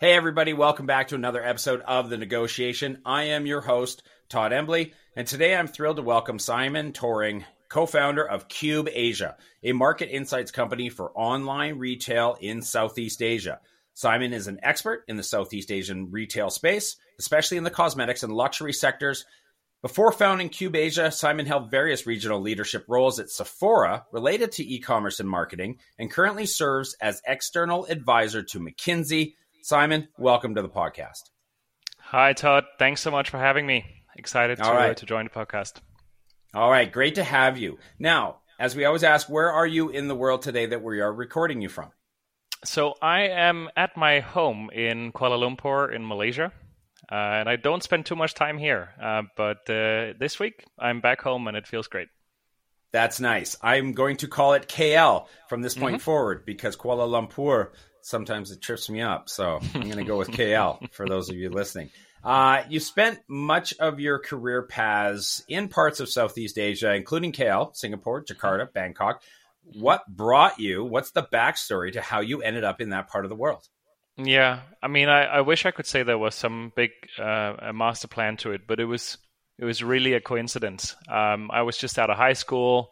Hey, everybody, welcome back to another episode of The Negotiation. I am your host, Todd Embley, and today I'm thrilled to welcome Simon Torring, co founder of Cube Asia, a market insights company for online retail in Southeast Asia. Simon is an expert in the Southeast Asian retail space, especially in the cosmetics and luxury sectors. Before founding Cube Asia, Simon held various regional leadership roles at Sephora related to e commerce and marketing, and currently serves as external advisor to McKinsey Simon, welcome to the podcast. Hi, Todd. Thanks so much for having me. Excited to, right. uh, to join the podcast. All right, great to have you. Now, as we always ask, where are you in the world today that we are recording you from? So, I am at my home in Kuala Lumpur in Malaysia. Uh, and I don't spend too much time here. Uh, but uh, this week, I'm back home and it feels great. That's nice. I'm going to call it KL from this point mm-hmm. forward because Kuala Lumpur sometimes it trips me up. So I'm going to go with KL for those of you listening. Uh, you spent much of your career paths in parts of Southeast Asia, including KL, Singapore, Jakarta, Bangkok. What brought you? What's the backstory to how you ended up in that part of the world? Yeah, I mean, I, I wish I could say there was some big uh, a master plan to it, but it was it was really a coincidence. Um, I was just out of high school.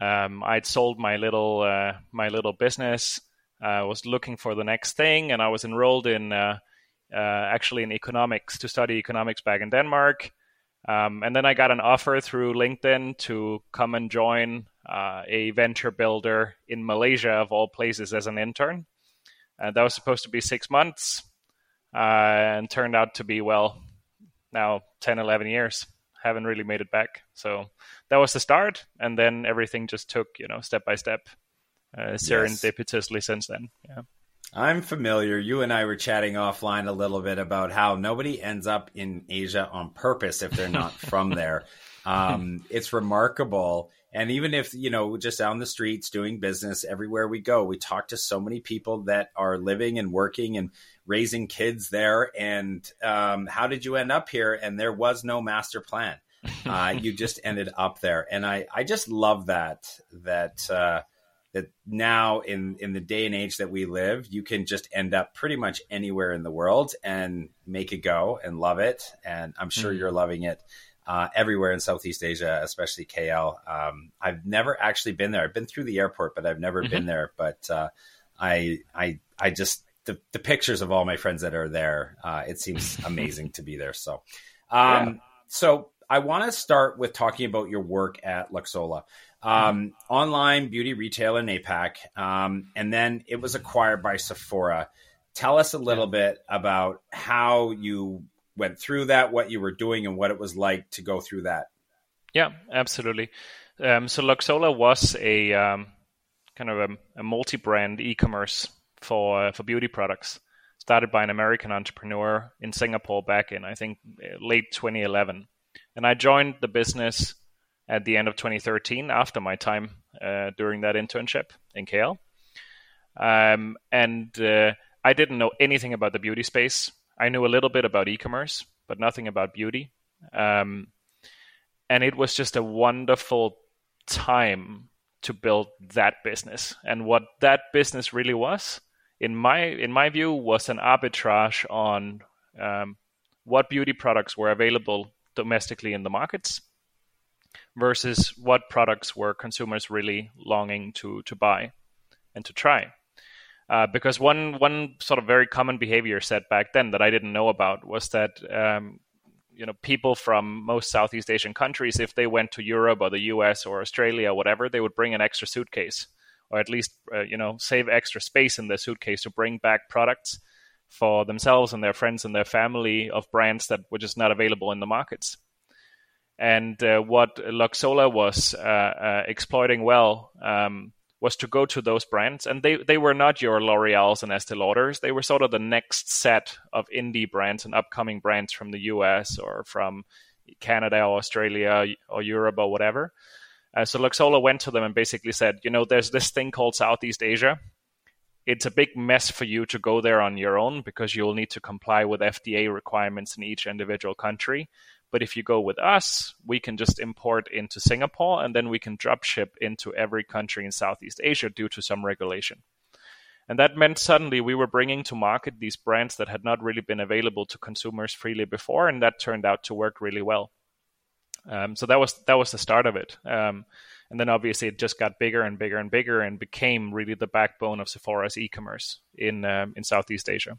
Um, I'd sold my little uh, my little business. I was looking for the next thing, and I was enrolled in uh, uh, actually in economics to study economics back in Denmark. Um, and then I got an offer through LinkedIn to come and join uh, a venture builder in Malaysia, of all places, as an intern. And that was supposed to be six months uh, and turned out to be, well, now 10, 11 years. Haven't really made it back. So that was the start. And then everything just took, you know, step by step uh, serendipitously yes. since then. Yeah. I'm familiar. You and I were chatting offline a little bit about how nobody ends up in Asia on purpose if they're not from there. Um, it's remarkable. And even if, you know, just down the streets doing business everywhere we go, we talk to so many people that are living and working and raising kids there. And um, how did you end up here? And there was no master plan. Uh, you just ended up there. And I, I just love that, that, uh, that now in in the day and age that we live you can just end up pretty much anywhere in the world and make it go and love it and i'm sure mm-hmm. you're loving it uh, everywhere in southeast asia especially kl um, i've never actually been there i've been through the airport but i've never mm-hmm. been there but uh, i i i just the, the pictures of all my friends that are there uh, it seems amazing to be there so um, yeah. so i want to start with talking about your work at luxola um, online beauty retailer in APAC, um, and then it was acquired by Sephora. Tell us a little bit about how you went through that, what you were doing, and what it was like to go through that. Yeah, absolutely. Um, so Luxola was a um, kind of a, a, multi-brand e-commerce for uh, for beauty products, started by an American entrepreneur in Singapore back in I think late 2011, and I joined the business at the end of 2013 after my time uh, during that internship in KL. Um, and uh, I didn't know anything about the beauty space. I knew a little bit about e commerce, but nothing about beauty. Um, and it was just a wonderful time to build that business. And what that business really was, in my in my view, was an arbitrage on um, what beauty products were available domestically in the markets versus what products were consumers really longing to to buy and to try. Uh, because one one sort of very common behavior set back then that I didn't know about was that um, you know people from most Southeast Asian countries, if they went to Europe or the U.S. or Australia or whatever, they would bring an extra suitcase or at least uh, you know save extra space in their suitcase to bring back products for themselves and their friends and their family of brands that were just not available in the markets. And uh, what Luxola was uh, uh, exploiting well um, was to go to those brands, and they they were not your L'Oreal's and Estee Lauders. They were sort of the next set of indie brands and upcoming brands from the U.S. or from Canada or Australia or Europe or whatever. Uh, so Luxola went to them and basically said, you know, there's this thing called Southeast Asia. It's a big mess for you to go there on your own because you'll need to comply with FDA requirements in each individual country. But if you go with us, we can just import into Singapore and then we can drop ship into every country in Southeast Asia due to some regulation. And that meant suddenly we were bringing to market these brands that had not really been available to consumers freely before, and that turned out to work really well. Um, so that was that was the start of it. Um, and then obviously it just got bigger and bigger and bigger and became really the backbone of Sephora's e-commerce in um, in Southeast Asia.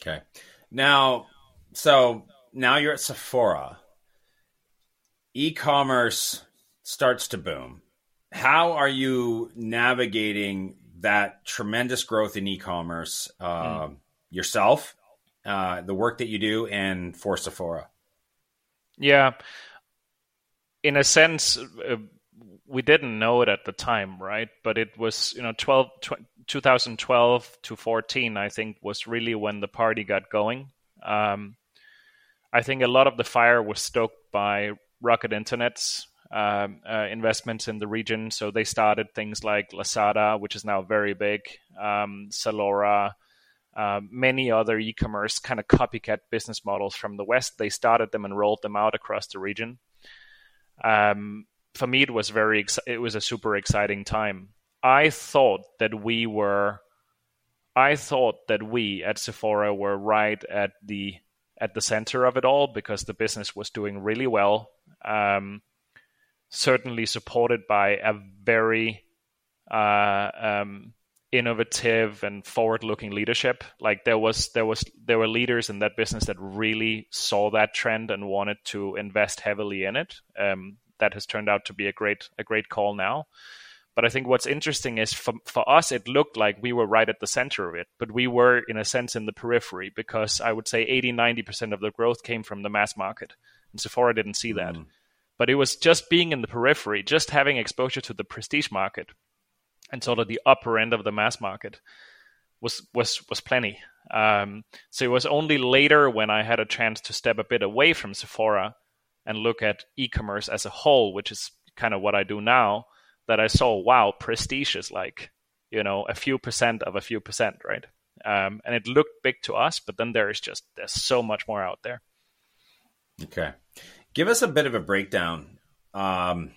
Okay, now so now you're at Sephora. E-commerce starts to boom. How are you navigating that tremendous growth in e-commerce uh, mm. yourself, uh, the work that you do, and for Sephora? Yeah, in a sense, uh, we didn't know it at the time, right? But it was, you know, 12, 2012 to 14, I think, was really when the party got going. Um, I think a lot of the fire was stoked by Rocket Internet's um, uh, investments in the region. So they started things like Lazada, which is now very big, um, Zalora, uh, many other e-commerce kind of copycat business models from the West. They started them and rolled them out across the region. Um, for me, it was very ex- it was a super exciting time. I thought that we were, I thought that we at Sephora were right at the at the center of it all because the business was doing really well. Um, certainly supported by a very uh, um, innovative and forward-looking leadership. Like there was there was there were leaders in that business that really saw that trend and wanted to invest heavily in it. Um, that has turned out to be a great a great call now. But I think what's interesting is for, for us, it looked like we were right at the center of it, but we were, in a sense, in the periphery because I would say 80, 90% of the growth came from the mass market. And Sephora didn't see that. Mm. But it was just being in the periphery, just having exposure to the prestige market and sort of the upper end of the mass market was was was plenty. Um, so it was only later when I had a chance to step a bit away from Sephora and look at e-commerce as a whole, which is kind of what I do now, that I saw, wow, prestige is like, you know, a few percent of a few percent, right? Um, and it looked big to us, but then there is just there's so much more out there. Okay, give us a bit of a breakdown um,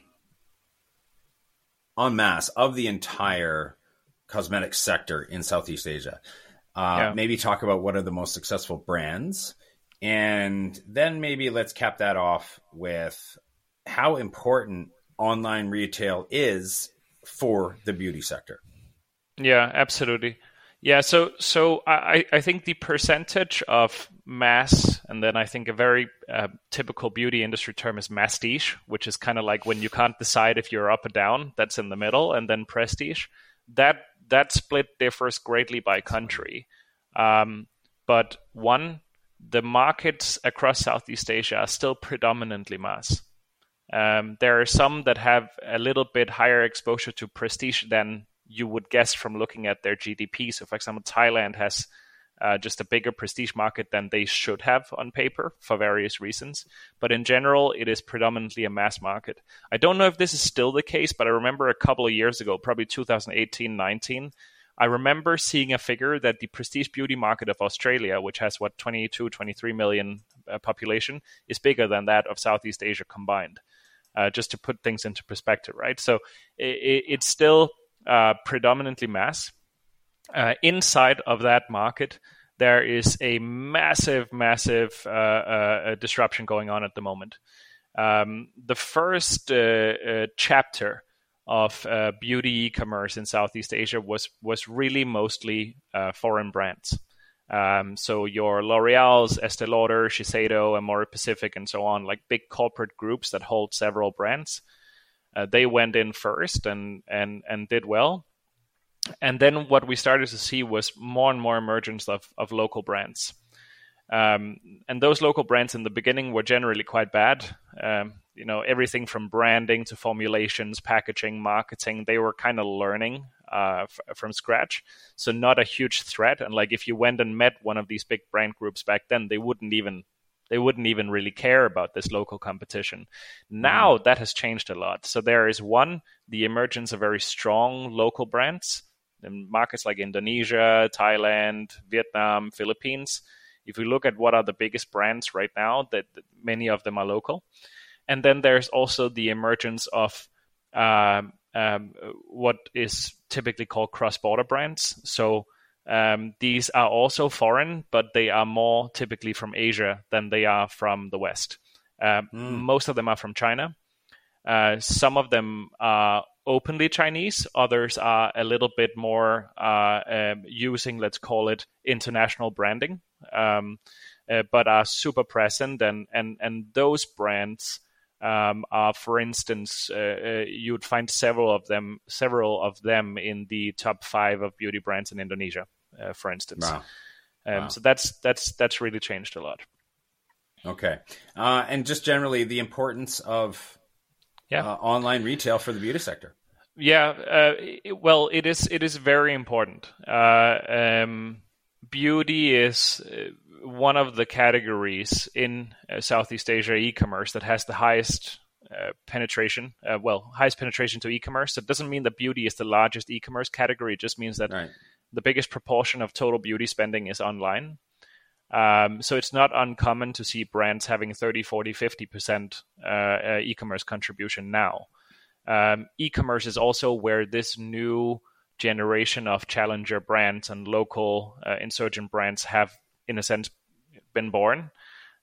en masse of the entire cosmetic sector in Southeast Asia. Uh, yeah. Maybe talk about what are the most successful brands, and then maybe let's cap that off with how important online retail is for the beauty sector. Yeah, absolutely. Yeah, so so I, I think the percentage of mass, and then I think a very uh, typical beauty industry term is mastige, which is kind of like when you can't decide if you're up or down. That's in the middle, and then prestige. That that split differs greatly by country, um, but one, the markets across Southeast Asia are still predominantly mass. Um, there are some that have a little bit higher exposure to prestige than you would guess from looking at their GDP. So, for example, Thailand has uh, just a bigger prestige market than they should have on paper for various reasons. But in general, it is predominantly a mass market. I don't know if this is still the case, but I remember a couple of years ago, probably 2018 19, I remember seeing a figure that the prestige beauty market of Australia, which has what 22, 23 million uh, population, is bigger than that of Southeast Asia combined uh, just to put things into perspective, right? So it, it's still uh, predominantly mass. Uh, inside of that market, there is a massive, massive uh, uh, disruption going on at the moment. Um, the first uh, chapter of beauty e-commerce in Southeast Asia was was really mostly foreign brands. Um, so your L'Oreal's, Estee Lauder, Shiseido, Amore Pacific, and so on, like big corporate groups that hold several brands, uh, they went in first and and and did well. And then what we started to see was more and more emergence of of local brands. Um, and those local brands in the beginning were generally quite bad. Um, you know, everything from branding to formulations, packaging, marketing, they were kind of learning uh, f- from scratch. So not a huge threat. And like if you went and met one of these big brand groups back then, they wouldn't even they wouldn't even really care about this local competition. Now mm. that has changed a lot. So there is one the emergence of very strong local brands in markets like Indonesia, Thailand, Vietnam, Philippines. If we look at what are the biggest brands right now, that, that many of them are local. And then there's also the emergence of um, um, what is typically called cross-border brands. So um, these are also foreign, but they are more typically from Asia than they are from the West. Uh, mm. Most of them are from China. Uh, some of them are openly Chinese. Others are a little bit more uh, um, using, let's call it, international branding, um, uh, but are super present. And and and those brands um, are, for instance, uh, uh, you would find several of them, several of them in the top five of beauty brands in Indonesia, uh, for instance. Wow. Um, wow. So that's that's that's really changed a lot. Okay, uh, and just generally the importance of yeah. Uh, online retail for the beauty sector. Yeah, uh, it, well, it is it is very important. Um, beauty is one of the categories in uh, Southeast Asia e-commerce that has the highest uh, penetration. Uh, well, highest penetration to e-commerce. It doesn't mean that beauty is the largest e-commerce category. It just means that right. the biggest proportion of total beauty spending is online. Um, so it's not uncommon to see brands having 30, 40, 50% uh, uh, e-commerce contribution now. Um, e-commerce is also where this new generation of challenger brands and local uh, insurgent brands have in a sense been born.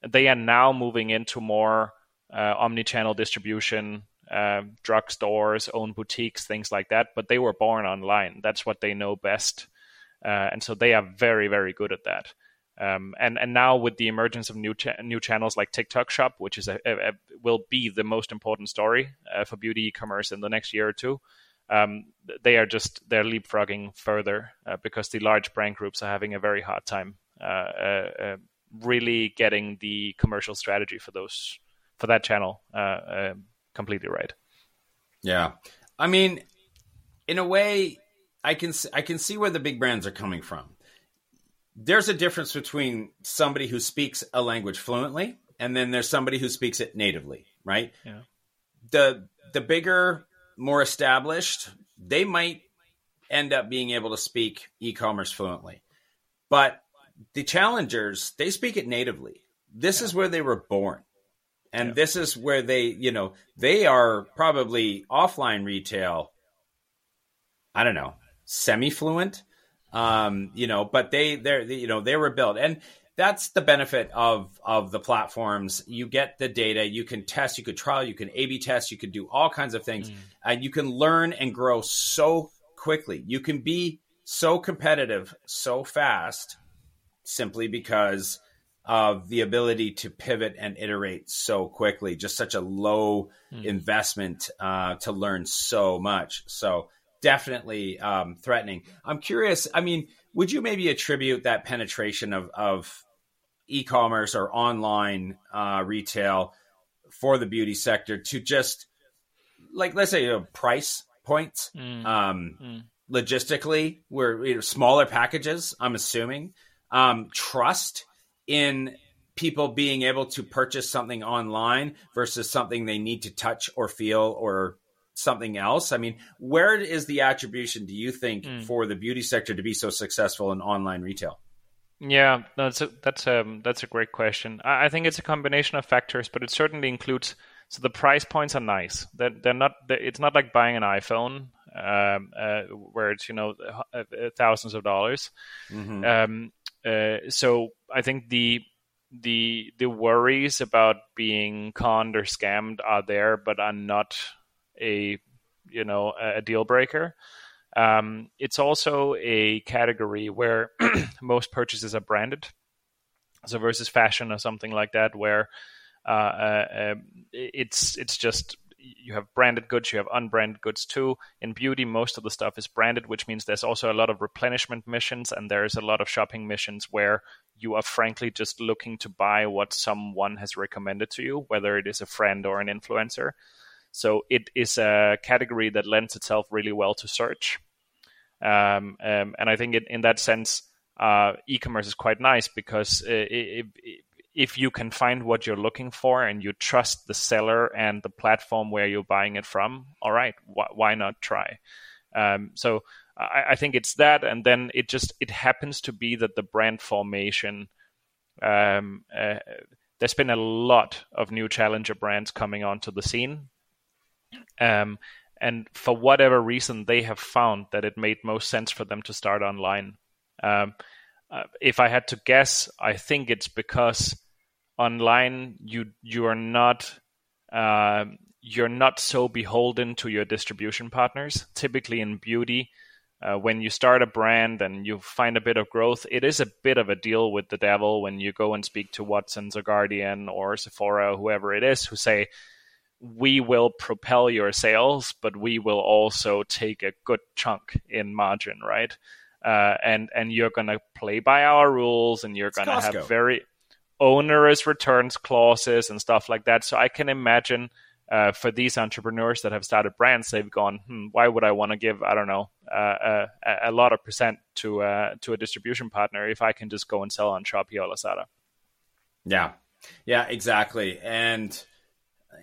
They are now moving into more uh, omni-channel distribution, uh, drugstores, own boutiques, things like that. But they were born online. That's what they know best, uh, and so they are very, very good at that. Um, and and now with the emergence of new cha- new channels like TikTok Shop, which is a, a, a will be the most important story uh, for beauty e-commerce in the next year or two, um, they are just they're leapfrogging further uh, because the large brand groups are having a very hard time Uh, uh, uh, really getting the commercial strategy for those for that channel completely right. Yeah, I mean, in a way, I can I can see where the big brands are coming from. There's a difference between somebody who speaks a language fluently and then there's somebody who speaks it natively, right? Yeah. The the bigger, more established, they might end up being able to speak e-commerce fluently. But the challengers they speak it natively this yeah. is where they were born and yeah. this is where they you know they are probably offline retail i don't know semi fluent um you know but they they're you know they were built and that's the benefit of of the platforms you get the data you can test you could trial you can a b test you could do all kinds of things mm. and you can learn and grow so quickly you can be so competitive so fast simply because of the ability to pivot and iterate so quickly. Just such a low mm. investment uh, to learn so much. So definitely um, threatening. I'm curious. I mean, would you maybe attribute that penetration of, of e-commerce or online uh, retail for the beauty sector to just like let's say a price points mm. Um, mm. logistically we're you know, smaller packages i'm assuming um, trust in people being able to purchase something online versus something they need to touch or feel or something else? I mean, where is the attribution, do you think, mm. for the beauty sector to be so successful in online retail? Yeah, that's a, that's a um, that's a great question. I, I think it's a combination of factors, but it certainly includes. So the price points are nice. They're, they're not. They're, it's not like buying an iPhone um, uh, where it's you know uh, thousands of dollars. Mm-hmm. Um, uh, so I think the the the worries about being conned or scammed are there, but are not a you know a deal breaker. Um, it's also a category where most purchases are branded. So versus fashion or something like that, where uh, uh, um, it's it's just you have branded goods, you have unbranded goods too. In beauty, most of the stuff is branded, which means there's also a lot of replenishment missions and there's a lot of shopping missions where you are frankly just looking to buy what someone has recommended to you, whether it is a friend or an influencer. So it is a category that lends itself really well to search. Um, um, and I think it, in that sense, uh, e-commerce is quite nice because it, it, if you can find what you're looking for and you trust the seller and the platform where you're buying it from, all right, wh- why not try? Um, so I, I, think it's that, and then it just it happens to be that the brand formation. Um, uh, there's been a lot of new challenger brands coming onto the scene, um, and for whatever reason, they have found that it made most sense for them to start online. Um, uh, if I had to guess, I think it's because online you you are not uh, you're not so beholden to your distribution partners. Typically in beauty, uh, when you start a brand and you find a bit of growth, it is a bit of a deal with the devil when you go and speak to Watsons or Guardian or Sephora, or whoever it is, who say, we will propel your sales, but we will also take a good chunk in margin, right? Uh, and and you're gonna play by our rules, and you're gonna have very onerous returns clauses and stuff like that. So I can imagine uh, for these entrepreneurs that have started brands, they've gone, hmm, why would I want to give, I don't know, uh, a, a, lot of percent to uh, to a distribution partner if I can just go and sell on Shopee or Lazada? Yeah, yeah, exactly. And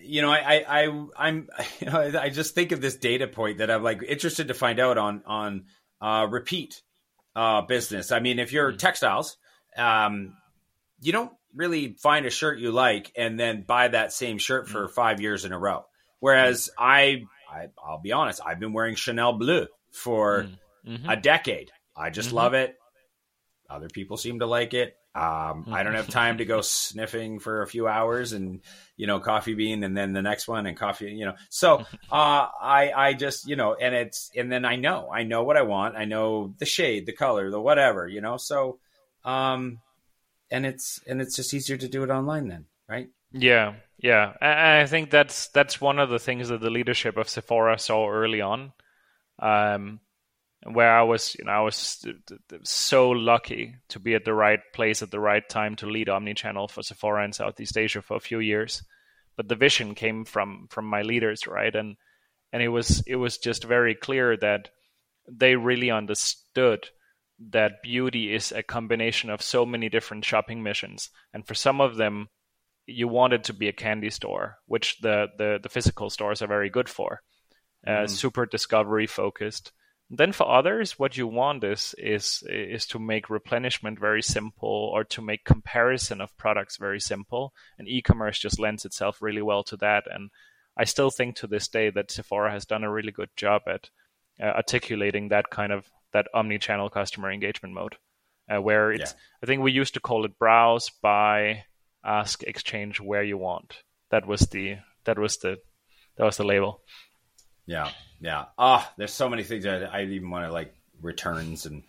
you know, I, I, I am you know, I just think of this data point that I'm like interested to find out on on uh, repeat uh, business. I mean, if you're mm-hmm. textiles, um, you don't really find a shirt you like and then buy that same shirt for mm. five years in a row. Whereas mm. I, I will be honest, I've been wearing Chanel Bleu for mm. mm-hmm. a decade. I just mm-hmm. love it. Other people seem to like it. Um, I don't have time to go sniffing for a few hours and you know coffee bean and then the next one and coffee you know so uh, I I just you know and it's and then I know I know what I want I know the shade the color the whatever you know so um and it's and it's just easier to do it online then, right? Yeah, yeah. I think that's that's one of the things that the leadership of Sephora saw early on, um, where I was, you know, I was so lucky to be at the right place at the right time to lead omnichannel for Sephora in Southeast Asia for a few years. But the vision came from from my leaders, right? And and it was it was just very clear that they really understood that beauty is a combination of so many different shopping missions. And for some of them, you want it to be a candy store, which the, the, the physical stores are very good for, uh, mm. super discovery focused. Then for others, what you want is is is to make replenishment very simple or to make comparison of products very simple. And e-commerce just lends itself really well to that. And I still think to this day that Sephora has done a really good job at uh, articulating that kind of that omni-channel customer engagement mode, uh, where it's yeah. I think we used to call it browse, buy, ask, exchange where you want. That was the that was the that was the label. Yeah, yeah. Ah, oh, there's so many things that I even want to like returns and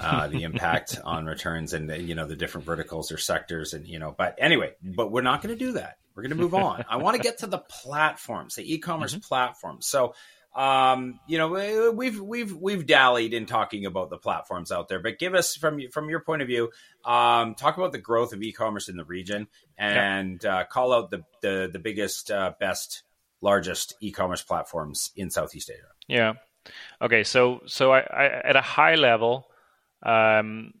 uh, the impact on returns and the, you know the different verticals or sectors and you know. But anyway, but we're not going to do that. We're going to move on. I want to get to the platforms, the e-commerce mm-hmm. platforms. So um, you know, we've we've we've dallied in talking about the platforms out there, but give us from from your point of view, um, talk about the growth of e-commerce in the region and yeah. uh, call out the the, the biggest, uh, best, largest e-commerce platforms in Southeast Asia. Yeah. Okay. So so I, I at a high level, um,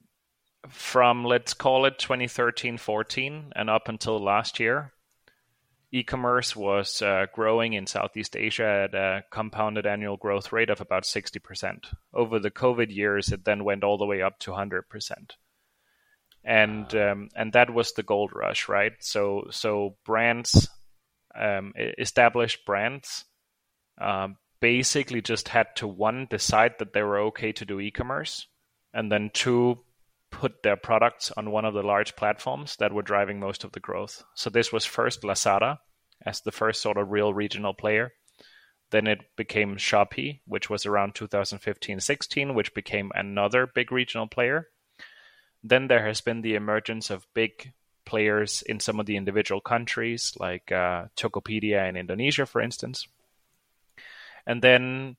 from let's call it 2013, 14, and up until last year, e-commerce was uh, growing in Southeast Asia at a compounded annual growth rate of about 60%. Over the COVID years, it then went all the way up to 100%. And um, and that was the gold rush, right? So so brands, um, established brands, um, basically just had to one decide that they were okay to do e-commerce, and then two put their products on one of the large platforms that were driving most of the growth. So this was first Lazada as the first sort of real regional player. Then it became Shopee, which was around 2015-16, which became another big regional player. Then there has been the emergence of big players in some of the individual countries, like uh, Tokopedia in Indonesia, for instance. And then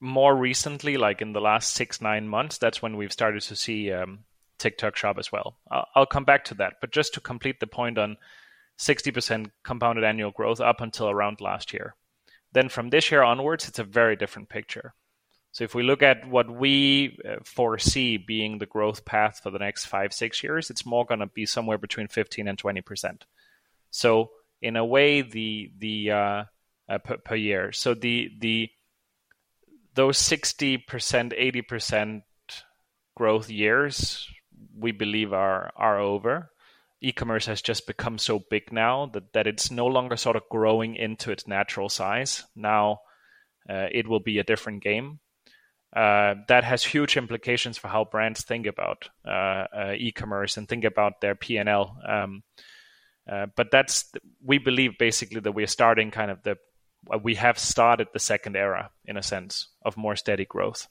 more recently, like in the last six, nine months, that's when we've started to see um, TikTok Shop as well. I'll, I'll, come back to that. But just to complete the point on 60% compounded annual growth up until around last year. Then from this year onwards, it's a very different picture. So if we look at what we uh, foresee being the growth path for the next five, six years, it's more going to be somewhere between 15 and 20%. So in a way, the the uh, uh, per, per year. So the the those 60%, 80% growth years we believe are are over. E-commerce has just become so big now that, that it's no longer sort of growing into its natural size. Now uh, it will be a different game. Uh, that has huge implications for how brands think about uh, uh, e-commerce and think about their P&L. Um, uh, but that's we believe basically that we're starting kind of the we have started the second era in a sense of more steady growth.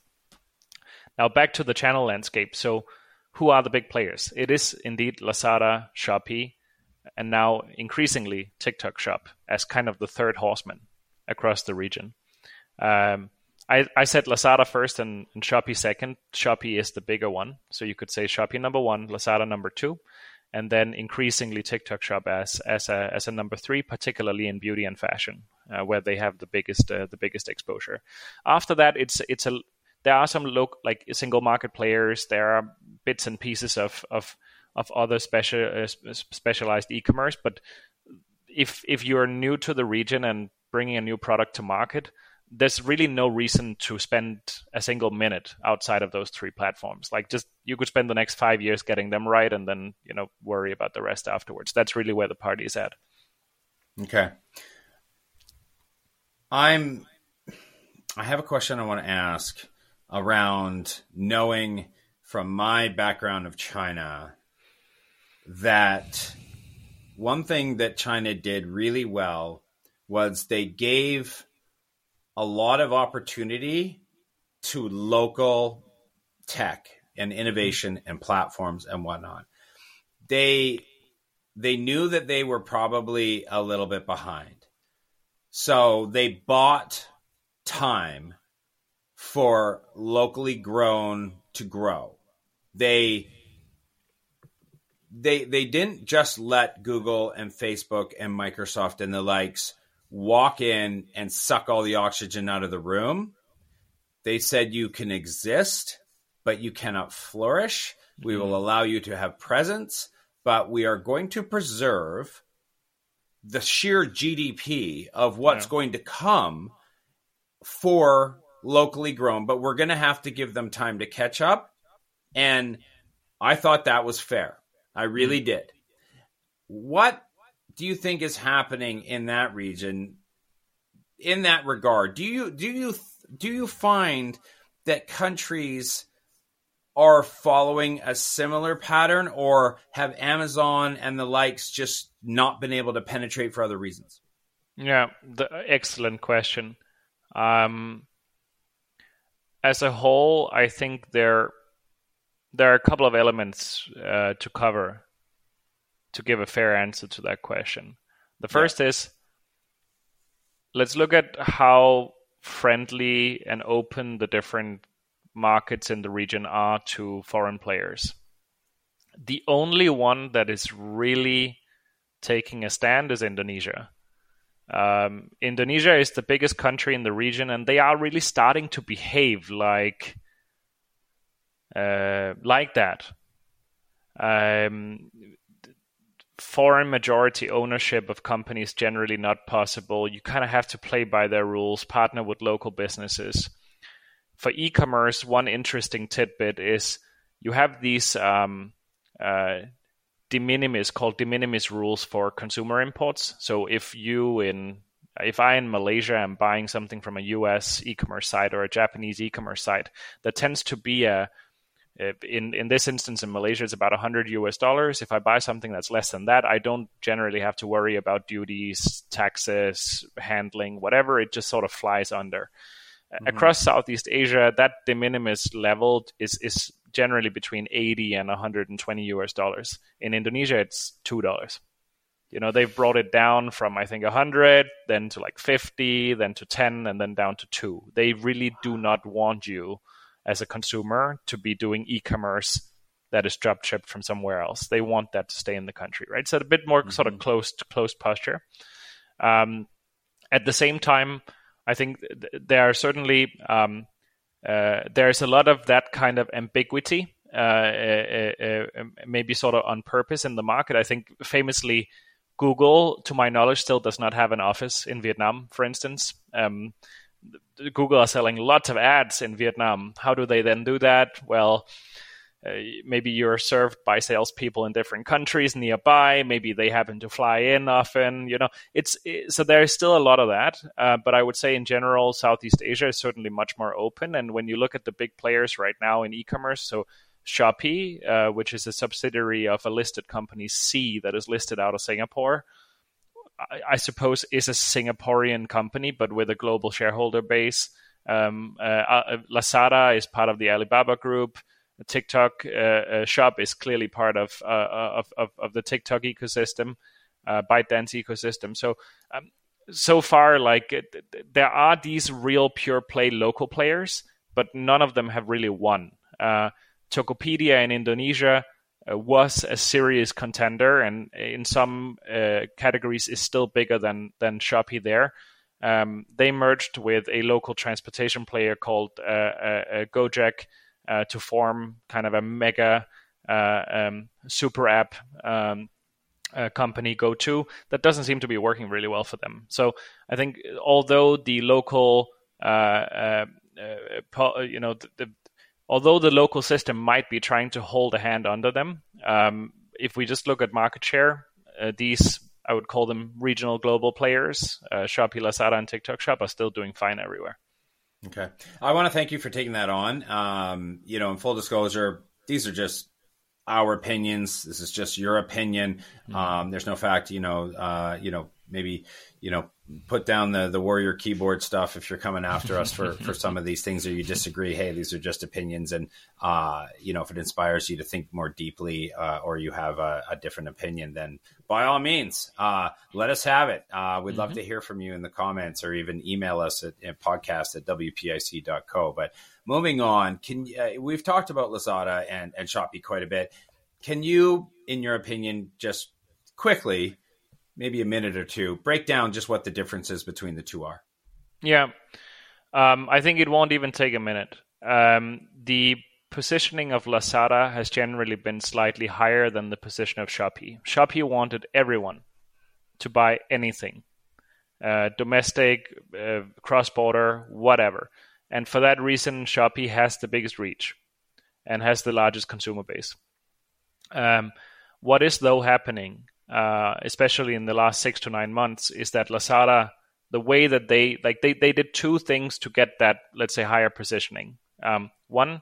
Now back to the channel landscape. So who are the big players? It is indeed Lazada, Shopee, and now increasingly TikTok Shop as kind of the third horseman across the region. Um, I, I said Lazada first and, and Shopee second. Shopee is the bigger one. So you could say Shopee number one, Lazada number two, and then increasingly TikTok Shop as as a as a number three, particularly in beauty and fashion, uh, where they have the biggest uh, the biggest exposure. After that, it's it's a there are some local like single market players. There are bits and pieces of of of other special uh, specialized e-commerce, but if if you're new to the region and bringing a new product to market, there's really no reason to spend a single minute outside of those three platforms. Like just you could spend the next five years getting them right and then, you know, worry about the rest afterwards. That's really where the party is at. Okay. I'm I have a question I want to ask around knowing from my background of China that one thing that China did really well was they gave a lot of opportunity to local tech and innovation and platforms and whatnot. They they knew that they were probably a little bit behind. So they bought time for locally grown to grow. They they they didn't just let Google and Facebook and Microsoft and the likes walk in and suck all the oxygen out of the room. They said you can exist, but you cannot flourish. We will mm-hmm. allow you to have presence, but we are going to preserve the sheer GDP of what's yeah. going to come for locally grown, but we're going to have to give them time to catch up. And I thought that was fair. I really mm-hmm. did. What do you think is happening in that region in that regard? Do you do you do you find that countries are following a similar pattern or have Amazon and the likes just not been able to penetrate for other reasons? Yeah, the, excellent question. Um, as a whole, I think there there are a couple of elements uh, to cover to give a fair answer to that question. The first yeah. is let's look at how friendly and open the different markets in the region are to foreign players. The only one that is really taking a stand is Indonesia. Um, Indonesia is the biggest country in the region, and they are really starting to behave like uh, like that. Um, foreign majority ownership of companies generally not possible. You kind of have to play by their rules, partner with local businesses. For e-commerce, one interesting tidbit is you have these um, uh, de minimis called de minimis rules for consumer imports. So if you in if I in Malaysia am buying something from a US e-commerce site or a Japanese e-commerce site, there tends to be a in in this instance in Malaysia it's about 100 US dollars. If I buy something that's less than that I don't generally have to worry about duties taxes handling whatever. It just sort of flies under. Mm-hmm. across Southeast Asia that de minimis level is is generally between 80 and 120 US dollars. In Indonesia it's $2 you know they've brought it down from i think 100 then to like 50 then to 10 and then down to 2 they really do not want you as a consumer to be doing e-commerce that is drop shipped from somewhere else. They want that to stay in the country, right? So a bit more mm-hmm. sort of closed closed posture. Um, at the same time, I think th- there are certainly um, uh, there's a lot of that kind of ambiguity, uh, uh, uh, maybe sort of on purpose in the market. I think famously, Google, to my knowledge, still does not have an office in Vietnam, for instance. Um, Google are selling lots of ads in Vietnam. How do they then do that? Well, uh, maybe you're served by salespeople in different countries nearby. Maybe they happen to fly in often. You know, it's it, so there's still a lot of that. Uh, but I would say in general, Southeast Asia is certainly much more open. And when you look at the big players right now in e-commerce, so Shopee, uh, which is a subsidiary of a listed company Sea that is listed out of Singapore. I, suppose is a Singaporean company, but with a global shareholder base. Um, uh, uh Lazada is part of the Alibaba group. TikTok uh, uh, shop is clearly part of, uh, of, of, of the TikTok ecosystem, uh, ByteDance ecosystem. So um, so far, like there are these real pure play local players, but none of them have really won. Uh, Tokopedia in Indonesia uh, was a serious contender, and in some categories is still bigger than than Shopee there. Um, they merged with a local transportation player called Gojek uh, to form kind of a mega uh, um, super app um, uh, company GoTo that doesn't seem to be working really well for them. So I think although the local uh, uh, you know the, although the local system might be trying to hold a hand under them, um, if we just look at market share, these I would call them regional global players, Shopee, Lazada, and TikTok Shop are still doing fine everywhere. Okay. I want to thank you for taking that on. Um, you know, in full disclosure, these are just our opinions. This is just your opinion. Mm-hmm. Um, there's no fact, you know, uh, you know, maybe, you know, put down the the warrior keyboard stuff if you're coming after us for for some of these things or you disagree hey these are just opinions. And uh you know if it inspires you to think more deeply uh, or you have a, a, different opinion then by all means uh let us have it. Uh we'd mm-hmm. love to hear from you in the comments or even email us at, at podcast at wpic.co but moving on can uh, we've talked about lazada and and shopee quite a bit. Can you in your opinion just quickly maybe a minute or two, break down just what the differences between the two are. Yeah, um, I think it won't even take a minute. Um, the positioning of Lazada has generally been slightly higher than the position of Shopee. Shopee wanted everyone to buy anything, uh, domestic, uh, cross border, whatever. And for that reason, Shopee has the biggest reach and has the largest consumer base. Um, what is though happening uh, especially in the last six to nine months, is that Lazada, the way that they like they they did two things to get that let's say higher positioning. Um, one,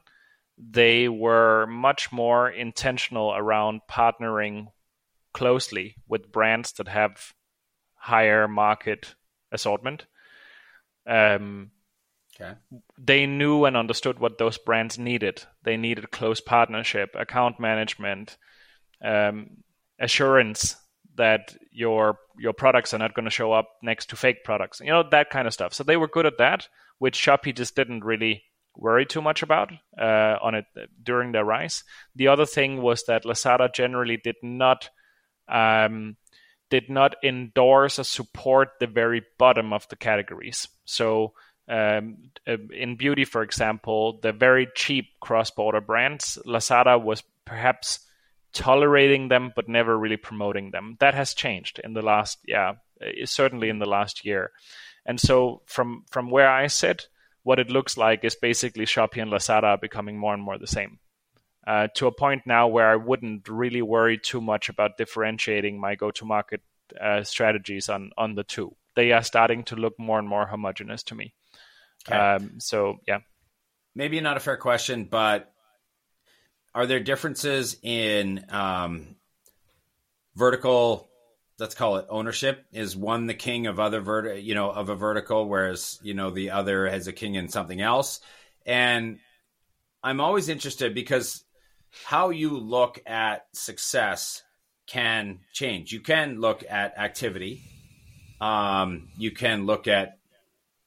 they were much more intentional around partnering closely with brands that have higher market assortment. Um, okay. They knew and understood what those brands needed. They needed close partnership, account management, um, assurance that your your products are not going to show up next to fake products. You know that kind of stuff. So they were good at that, which Shopee just didn't really worry too much about uh, on it during their rise. The other thing was that Lazada generally did not um, did not endorse or support the very bottom of the categories. So um, uh, in beauty, for example, the very cheap cross-border brands, Lazada was perhaps tolerating them but never really promoting them. That has changed in the last, yeah, eh, certainly in the last year. And so from from where I sit, what it looks like is basically Shopee and Lazada becoming more and more the same. Uh, to a point now where I wouldn't really worry too much about differentiating my go-to-market uh, strategies on on the two. They are starting to look more and more homogenous to me. Okay. Um, so yeah, maybe not a fair question, but are there differences in um, vertical? Let's call it ownership. Is one the king of other vert, you know, of a vertical, whereas you know the other has a king in something else? And I'm always interested because how you look at success can change. You can look at activity. Um, you can look at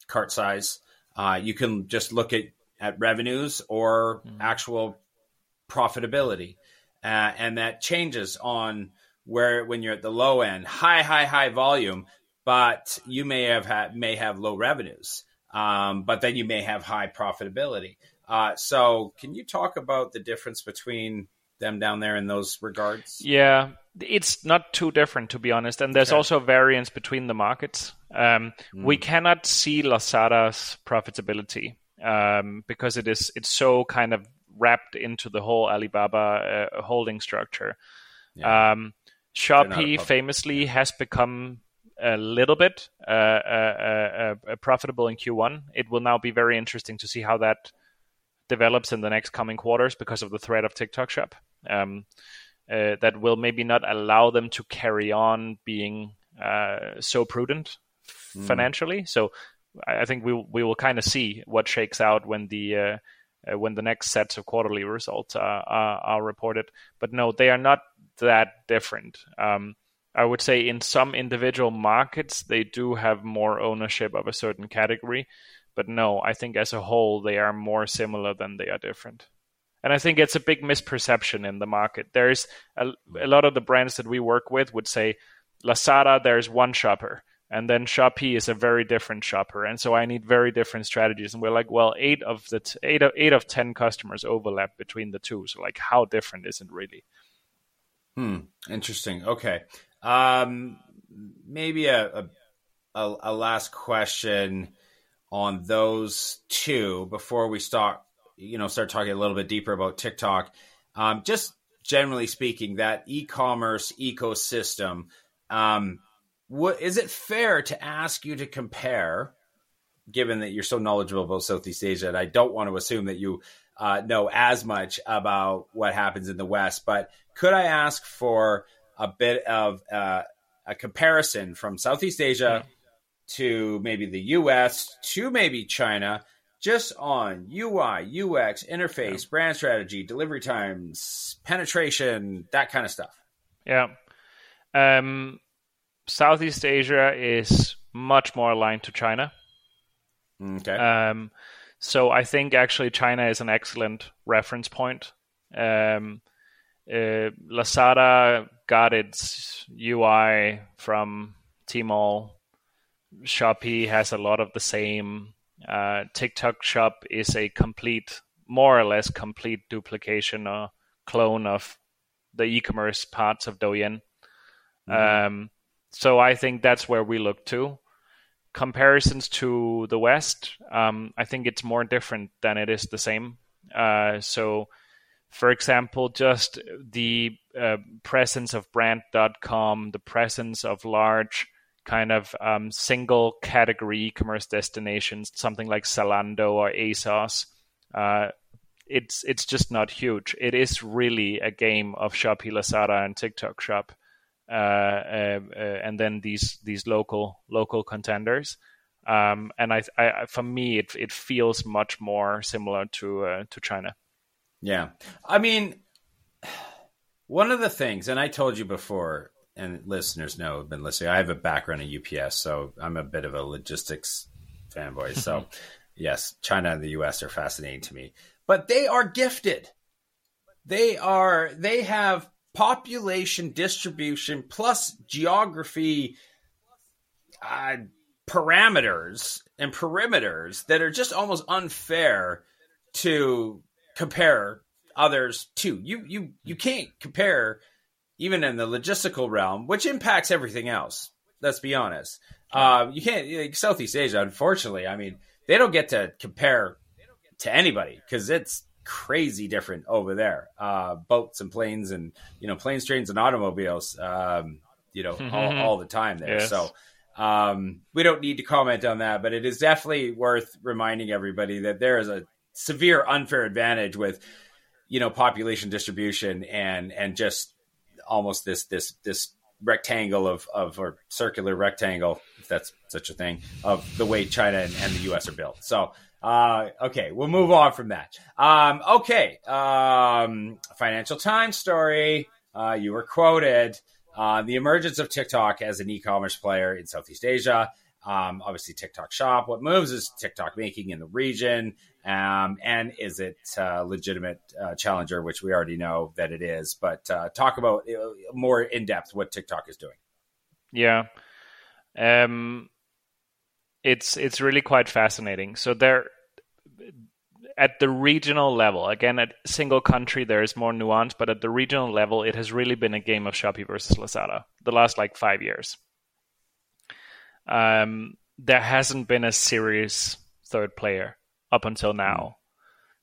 cart size. Uh, you can just look at, at revenues or mm-hmm. actual profitability. Uh, and that changes on where when you're at the low end, high, high, high volume, but you may have had, may have low revenues, um, but then you may have high profitability. Uh, so, can you talk about the difference between them down there in those regards? Yeah, it's not too different to be honest, and there's okay. also variance between the markets. Um, mm. We cannot see Lazada's profitability um, because it is it's so kind of wrapped into the whole Alibaba uh, holding structure. Yeah. Um, Shopee famously has become a little bit uh, uh, uh, profitable in Q1. It will now be very interesting to see how that develops in the next coming quarters because of the threat of TikTok Shop. Um, uh, that will maybe not allow them to carry on being uh, so prudent mm. financially. So I think we we will kind of see what shakes out when the uh, when the next sets of quarterly results are, are, are, reported. But no, they are not that different. Um, I would say in some individual markets they do have more ownership of a certain category, but no, I think as a whole they are more similar than they are different. And I think it's a big misperception in the market. There's a, a lot of the brands that we work with would say Lazada, there's one shopper and then Shopee is a very different shopper, and so I need very different strategies. And we're like, well, eight of the t- eight of eight of ten customers overlap between the two, so like, how different is it really? Hmm. Interesting. Okay. Um, maybe a, a a last question on those two before we start. You know, start talking a little bit deeper about TikTok. Um, just generally speaking, that e-commerce ecosystem. Um, what is it fair to ask you to compare, given that you're so knowledgeable about Southeast Asia, and I don't want to assume that you uh, know as much about what happens in the West, but could I ask for a bit of uh, a comparison from Southeast Asia to maybe the US to maybe China? Just on UI, UX, interface, yeah. brand strategy, delivery times, penetration, that kind of stuff. Yeah. Um, Southeast Asia is much more aligned to China. Okay. Um, so I think actually China is an excellent reference point. Um, uh, Lazada got its UI from Tmall. Shopee has a lot of the same. Uh, TikTok Shop is a complete, more or less complete duplication or clone of the e-commerce parts of Douyin. Mm-hmm. Um, so I think that's where we look to. Comparisons to the West, um, I think it's more different than it is the same. Uh, so, for example, just the uh, presence of brand.com, the presence of large kind of um, single category e-commerce destinations, something like Zalando or ASOS. Uh, it's it's just not huge. It is really a game of Shopee, Lazada, and TikTok Shop. Uh, uh, uh, and then these these local local contenders. Um, and I, I, for me, it it feels much more similar to to China. Yeah, I mean, one of the things, and I told you before, and listeners know have been listening. I have a background in UPS, so I'm a bit of a logistics fanboy. So, yes, China and the US are fascinating to me, but they are gifted. They are. They have population distribution plus geography uh, parameters and perimeters that are just almost unfair to compare others to. You you you can't compare even in the logistical realm, which impacts everything else. Let's be honest. Uh, you can't like Southeast Asia. Unfortunately, I mean, they don't get to compare to anybody because it's crazy different over there. Uh, boats and planes and you know planes, trains, and automobiles. Um, you know mm-hmm. all, all, the time there. Yes. So um, we don't need to comment on that, but it is definitely worth reminding everybody that there is a severe unfair advantage with you know population distribution and and just almost this this this rectangle of of or circular rectangle if that's such a thing of the way China and, and the US are built. So uh, okay, we'll move on from that. Um, okay, um, Financial Times story. Uh, you were quoted uh, the emergence of TikTok as an e-commerce player in Southeast Asia. Um, obviously, TikTok Shop. What moves is TikTok making in the region, um, and is it a legitimate uh, challenger, which we already know that it is. But uh, talk about uh, more in depth what TikTok is doing. Yeah. Um, it's it's really quite fascinating. So there, at the regional level, again, at single country there is more nuance, but at the regional level, it has really been a game of Shopee versus Lazada the last like five years. Um, there hasn't been a serious third player up until now.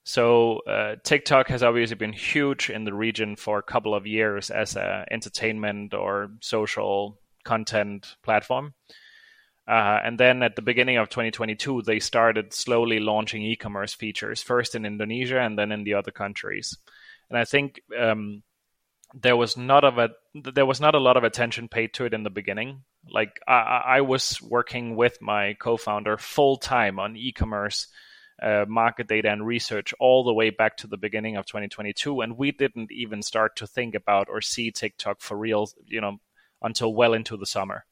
So uh, TikTok has obviously been huge in the region for a couple of years as an entertainment or social content platform. Uh, and then at the beginning of 2022, they started slowly launching e-commerce features, first in Indonesia and then in the other countries. And I think um, there was not of a there was not a lot of attention paid to it in the beginning. Like I, I was working with my co-founder full time on e-commerce, uh, market data and research all the way back to the beginning of 2022, and we didn't even start to think about or see TikTok for real, you know, until well into the summer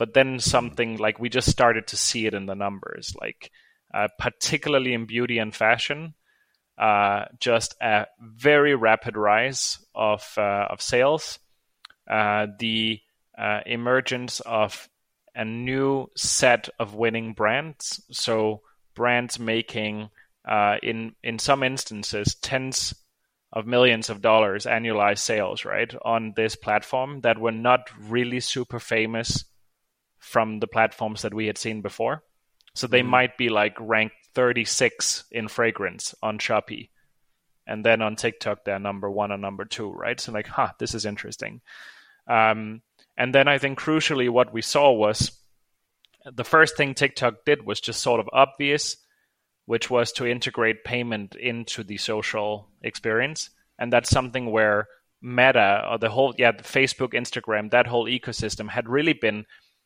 but then something like we just started to see it in the numbers, like uh, particularly in beauty and fashion, uh, just a very rapid rise of uh, of sales, uh, the uh, emergence of a new set of winning brands. So brands making uh, in in some instances tens of millions of dollars annualized sales right on this platform that were not really super famous from the platforms that we had seen before. So they mm might be like ranked 36 in fragrance on Shopee. And then on TikTok, they're number one or number two, right? So, like, huh, this is interesting. Um, and then I think crucially, what we saw was the first thing TikTok did was just sort of obvious, which was to integrate payment into the social experience. And that's something where Meta or the whole, yeah, Facebook, Instagram, that whole ecosystem had really been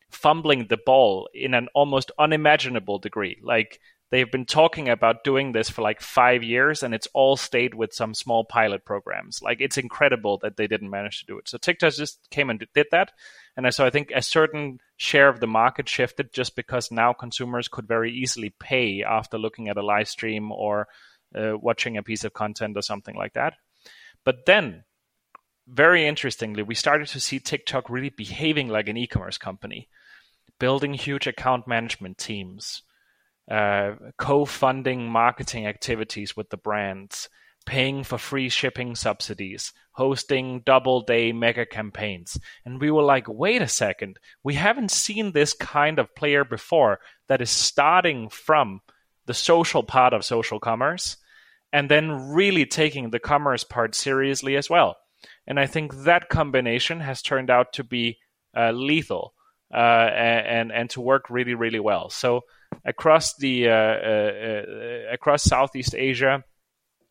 fumbling the ball in an almost unimaginable degree. Like they've been talking about doing this for like five years and it's all stayed with some small pilot programs. Like it's incredible that they didn't manage to do it. So TikTok just came and did that. And so I think a certain share of the market shifted just because now consumers could very easily pay after looking at a live stream or uh, watching a piece of content or something like that. But then very interestingly, we started to see TikTok really behaving like an e-commerce company, building huge account management teams, uh, co-funding marketing activities with the brands, paying for free shipping subsidies, hosting double day mega campaigns. And we were like, wait a second, we haven't seen this kind of player before that is starting from the social part of social commerce and then really taking the commerce part seriously as well. And I think that combination has turned out to be uh, lethal uh, and and to work really really well. So across the uh, uh, across Southeast Asia,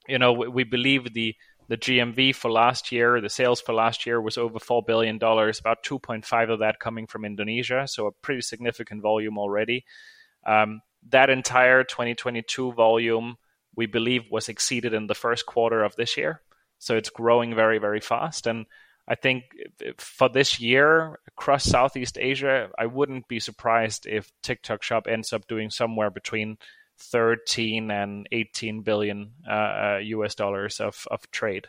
you know, we, we, believe the the GMV for last year, the sales for last year was over four billion dollars. About two point five of that coming from Indonesia, so a pretty significant volume already. Um, that entire 2022 volume, we believe, was exceeded in the first quarter of this year. So it's growing very, very fast. And I think for this year across Southeast Asia, I wouldn't be surprised if TikTok Shop ends up doing somewhere between 13 and 18 billion uh, US uh, dollars of, of trade.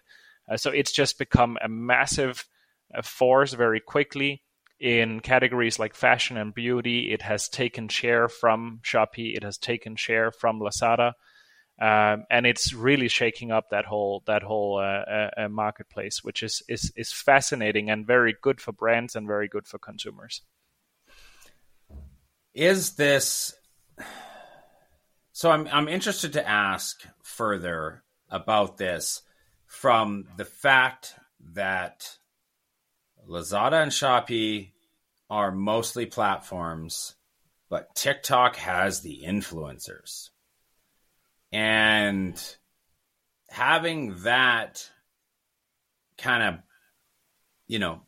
Uh, so it's just become a massive uh, force very quickly in categories like fashion and beauty. It has taken share from Shopee, it has taken share from Lazada um, and it's really shaking up that whole that whole uh, uh, uh, marketplace, which is, is is fascinating and very good for brands and very good for consumers. Is this so? I'm I'm interested to ask further about this from the fact that Lazada and Shopee are mostly platforms, but TikTok has the influencers and having that kind of, you know,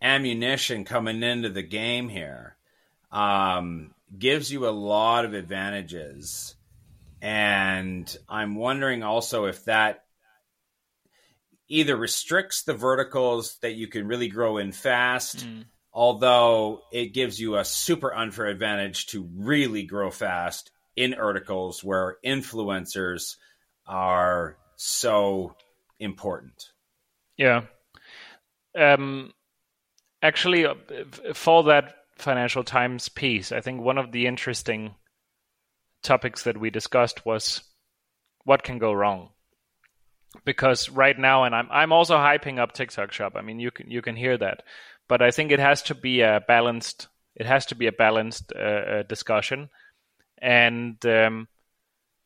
ammunition coming into the game here um, gives you a lot of advantages. And I'm wondering also if that either restricts the verticals that you can really grow in fast, mm. although it gives you a super unfair advantage to really grow fast in articles where influencers are so important. Yeah. Um, actually, uh, for that Financial Times piece, I think one of the interesting topics that we discussed was what can go wrong. Because right now, and I'm I'm also hyping up TikTok Shop. I mean, you can you can hear that, but I think it has to be a balanced. It has to be a balanced uh, uh discussion and um,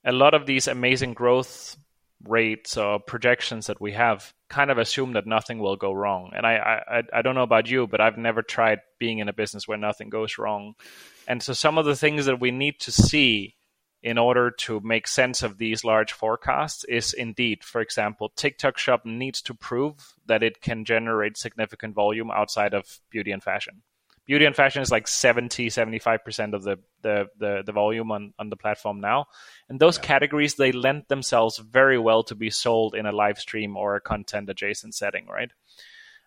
a lot of these amazing growth rates or projections that we have kind of assume that nothing will go wrong. And I, I, I don't know about you, but I've never tried being in a business where nothing goes wrong. And so some of the things that we need to see in order to make sense of these large forecasts is indeed, for example, TikTok Shop needs to prove that it can generate significant volume outside of beauty and fashion beauty and fashion is like 70 75% of the, the, the, the, volume on, on the platform now. And those yeah. categories they lend themselves very well to be sold in a live stream or a content adjacent setting right?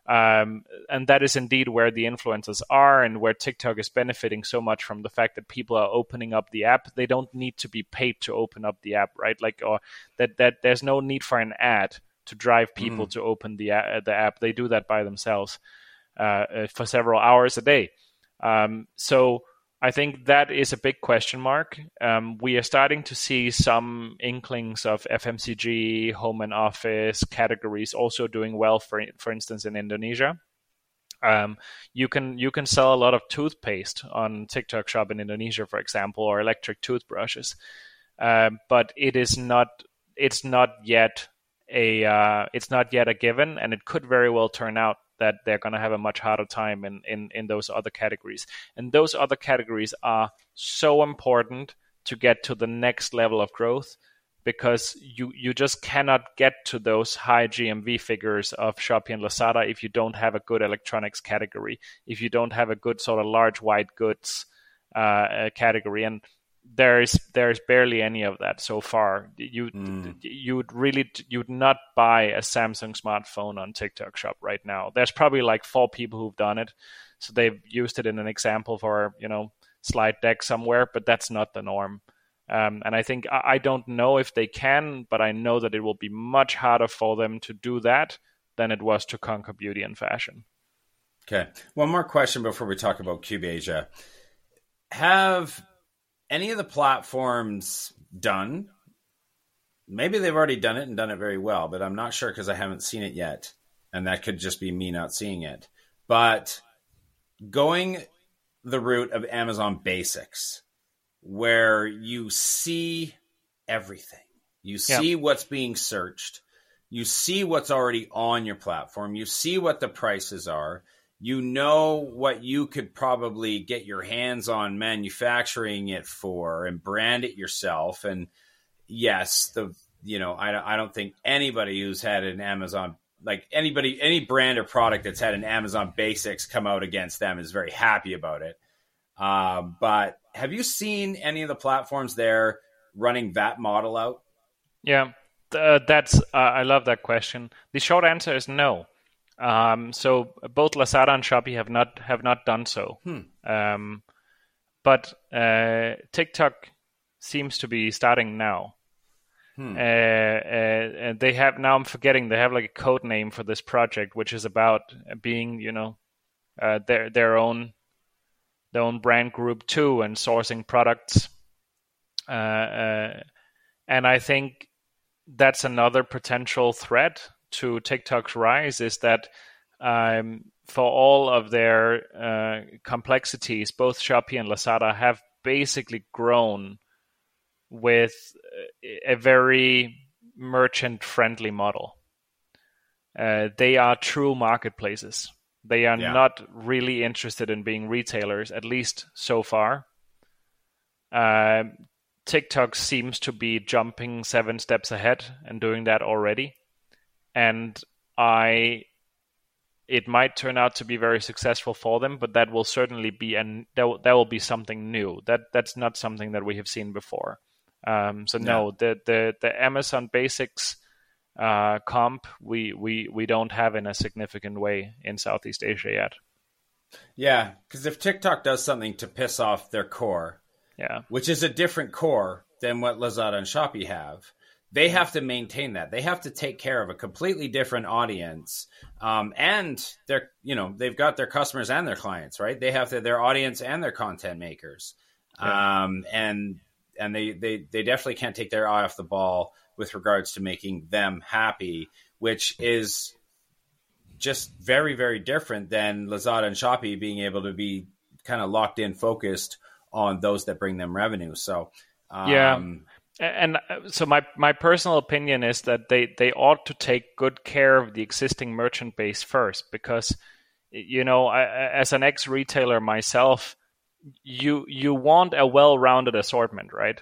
Um, and that is indeed where the influencers are and where tiktok is benefiting so much from the fact that people are opening up the app. They don't need to be paid to open up the app right? Like or that that there's no need for an ad to drive people mm. to open the, uh, the app. They do that by themselves uh, uh, for several hours a day. Um, so I think that is a big question mark. Um, we are starting to see some inklings of FMCG, home and office categories also doing well. For for instance, in Indonesia, um, you can you can sell a lot of toothpaste on TikTok Shop in Indonesia, for example, or electric toothbrushes. Um, but it is not it's not yet a uh, it's not yet a given, and it could very well turn out that they're going to have a much harder time in, in, in those other categories. And those other categories are so important to get to the next level of growth because you, you just cannot get to those high GMV figures of Shopee and Lazada if you don't have a good electronics category, if you don't have a good sort of large white goods uh, category. And there's there's barely any of that so far. You mm. you'd really you'd not buy a Samsung smartphone on TikTok Shop right now. There's probably like four people who've done it, so they've used it in an example for you know slide deck somewhere, but that's not the norm. Um, and I think I, I don't know if they can, but I know that it will be much harder for them to do that than it was to conquer beauty and fashion. Okay, one more question before we talk about Cube Asia. Have any of the platforms done? Maybe they've already done it and done it very well, but I'm not sure because I haven't seen it yet. And that could just be me not seeing it. But going the route of Amazon Basics, where you see everything, you see yep. what's being searched, you see what's already on your platform, you see what the prices are, you know what you could probably get your hands on manufacturing it for and brand it yourself. And yes the you know I, I don't think anybody who's had an amazon like anybody any brand or product that's had an amazon basics come out against them is very happy about it. Um, but have you seen any of the platforms there running that model out? Yeah. Uh, that's uh, i love that question. The short answer is no um, so both Lazada and Shopee have not have not done so. Hmm. Um, but uh, TikTok seems to be starting now. Hmm. Uh, uh, they have now. I'm forgetting. They have like a code name for this project, which is about being, you know, uh, their their own their own brand group too, and sourcing products. Uh, uh, and I think that's another potential threat to TikTok's rise is that um, for all of their uh, complexities, both Shopee and Lazada have basically grown with a very merchant friendly model. Uh, they are true marketplaces. They are yeah. not really interested in being retailers, at least so far. Uh, TikTok seems to be jumping seven steps ahead and doing that already and I it might turn out to be very successful for them, but that will certainly be and that will, that will be something new. That that's not something that we have seen before. Um, so no, the the the Amazon Basics uh, comp we we we don't have in a significant way in Southeast Asia yet. Yeah, because if TikTok does something to piss off their core, yeah, which is a different core than what Lazada and Shopee have, they have to maintain that. They have to take care of a completely different audience, um, and they're you know they've got their customers and their clients, right? They have to, their audience and their content makers, yeah. um, and and they, they they definitely can't take their eye off the ball with regards to making them happy, which is just very very different than Lazada and Shopee being able to be kind of locked in, focused on those that bring them revenue. So um, yeah and uh, so my my personal opinion is that they they ought to take good care of the existing merchant base first because you know I, as an ex retailer myself you you want a well-rounded assortment right?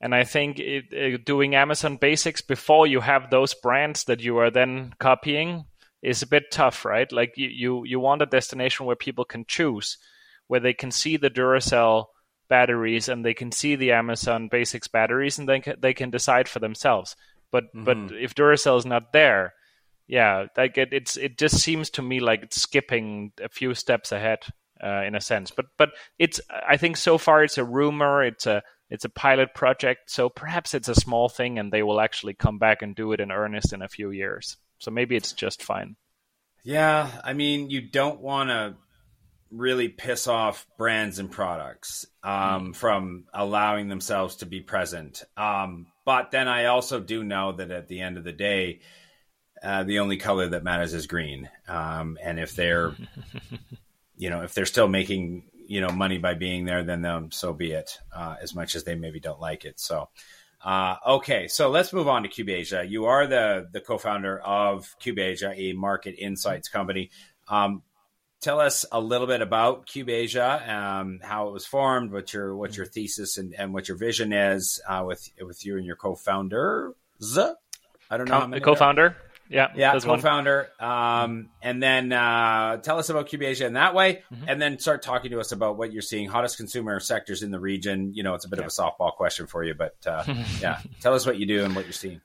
And i think it, it, doing amazon basics before you have those brands that you are then copying is a bit tough right? Like you you, you want a destination where people can choose where they can see the duracell batteries and they can see the Amazon Basics batteries and then they can decide for themselves. But mm-hmm. but if Duracell is not there, yeah, like it, it's it just seems to me like it's skipping a few steps ahead uh, in a sense. But but it's I think so far it's a rumor. It's a it's a pilot project, so perhaps it's a small thing, and they will actually come back and do it in earnest in a few years. So maybe it's just fine. Yeah, I mean, you don't want to really piss off brands and products um, mm. from allowing themselves to be present. Um, but then I also do know that at the end of the day, uh, the only color that matters is green. Um, and if they're, you know, if they're still making you know money by being there, then so be it. Uh, as much as they maybe don't like it. So. Uh, okay, so let's move on to CubeAsia. You are the the co-founder of CubeAsia, a market insights company. Um, tell us a little bit about CubeAsia, um, how it was formed, what your what your thesis and, and what your vision is uh, with with you and your co-founder. I don't know. Co- co-founder. Yeah, yeah, co-founder. Um, and then uh, tell us about CubeAsia in that way, mm-hmm. and then start talking to us about what you're seeing, hottest consumer sectors in the region. You know, it's a bit yeah. of a softball question for you, but uh, yeah, tell us what you do and what you're seeing.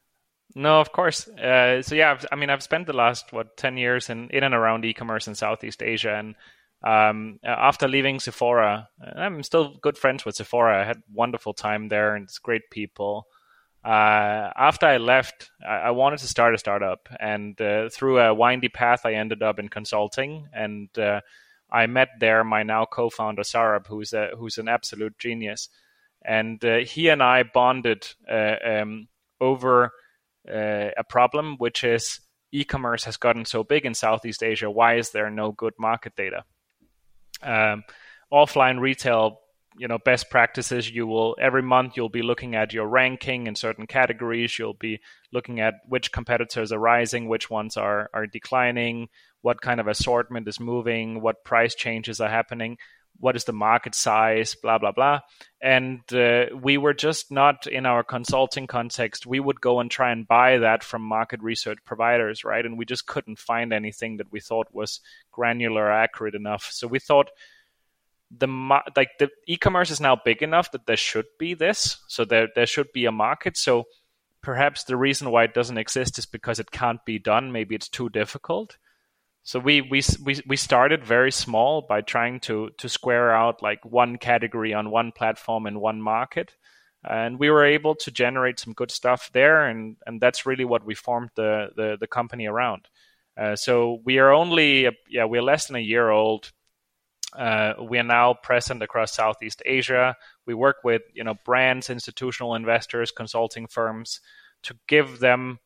No, of course. Uh, so yeah, I've, i mean, I've spent the last what ten years in in and around e-commerce in Southeast Asia, and um, after leaving Sephora, I'm still good friends with Sephora. I had wonderful time there, and it's great people. Uh, after I left, I, I, wanted to start a startup, and uh, through a windy path, I ended up in consulting, and uh, I met there my now co-founder Sarab, who's a who's an absolute genius, and uh, he and I bonded uh, um, over uh, a problem, which is e-commerce has gotten so big in Southeast Asia. Why is there no good market data? Um, offline retail, you know, best practices. You will every month you'll be looking at your ranking in certain categories. You'll be looking at which competitors are rising, which ones are are declining, what kind of assortment is moving, what price changes are happening what is the market size, blah, blah, blah. And uh, we were just not in our consulting context. We would go and try and buy that from market research providers, right? And we just couldn't find anything that we thought was granular accurate enough. So we thought the like the e-commerce is now big enough that there should be this. So there there should be a market. So perhaps the reason why it doesn't exist is because it can't be done. Maybe it's too difficult. So we, we we we started very small by trying to to square out like one category on one platform in one market, and we were able to generate some good stuff there, and and that's really what we formed the the, the company around. Uh, so we are only yeah we're less than a year old. Uh, we are now present across Southeast Asia. We work with you know brands, institutional investors, consulting firms to give them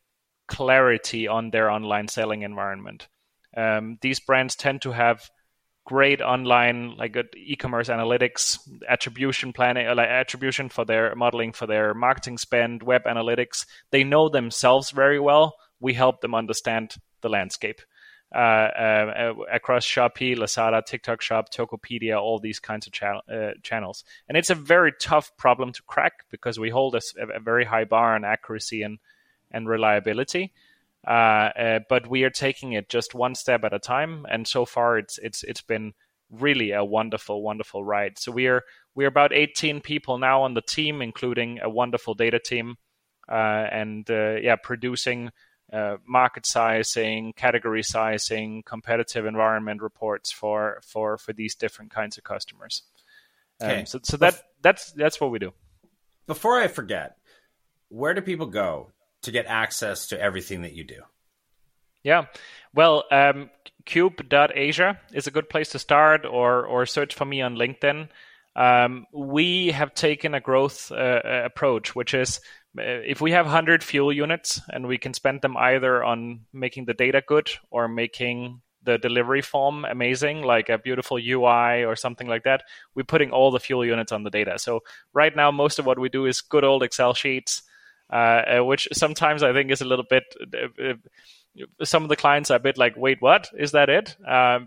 clarity on their online selling environment. Um, these brands tend to have great online like good e-commerce analytics attribution planning uh, like attribution for their modeling for their marketing spend web analytics they know themselves very well we help them understand the landscape uh, uh, across Shopee, Lazada, TikTok Shop, Tokopedia, all these kinds of uh, channels. And it's a very tough problem to crack because we hold a, a very high bar on accuracy and, and reliability. Uh, uh, but we are taking it just one step at a time, and so far it's it's it's been really a wonderful, wonderful ride. So we are we're about 18 people now on the team, including a wonderful data team, uh, and uh, yeah, producing uh, market sizing, category sizing, competitive environment reports for for for these different kinds of customers. Um. So so that that's that's what we do. Before I forget, where do people go to get access to everything that you do? Yeah. Well, um, cube.asia is a good place to start or, or search for me on LinkedIn. Um, we have taken a growth uh, approach, which is uh, if we have 100 fuel units and we can spend them either on making the data good or making the delivery form amazing, like a beautiful UI or something like that, we're putting all the fuel units on the data. So right now, most of what we do is good old Excel sheets, uh, which sometimes I think is a little bit. Uh, some of the clients are a bit like, wait, what is that? It? Um,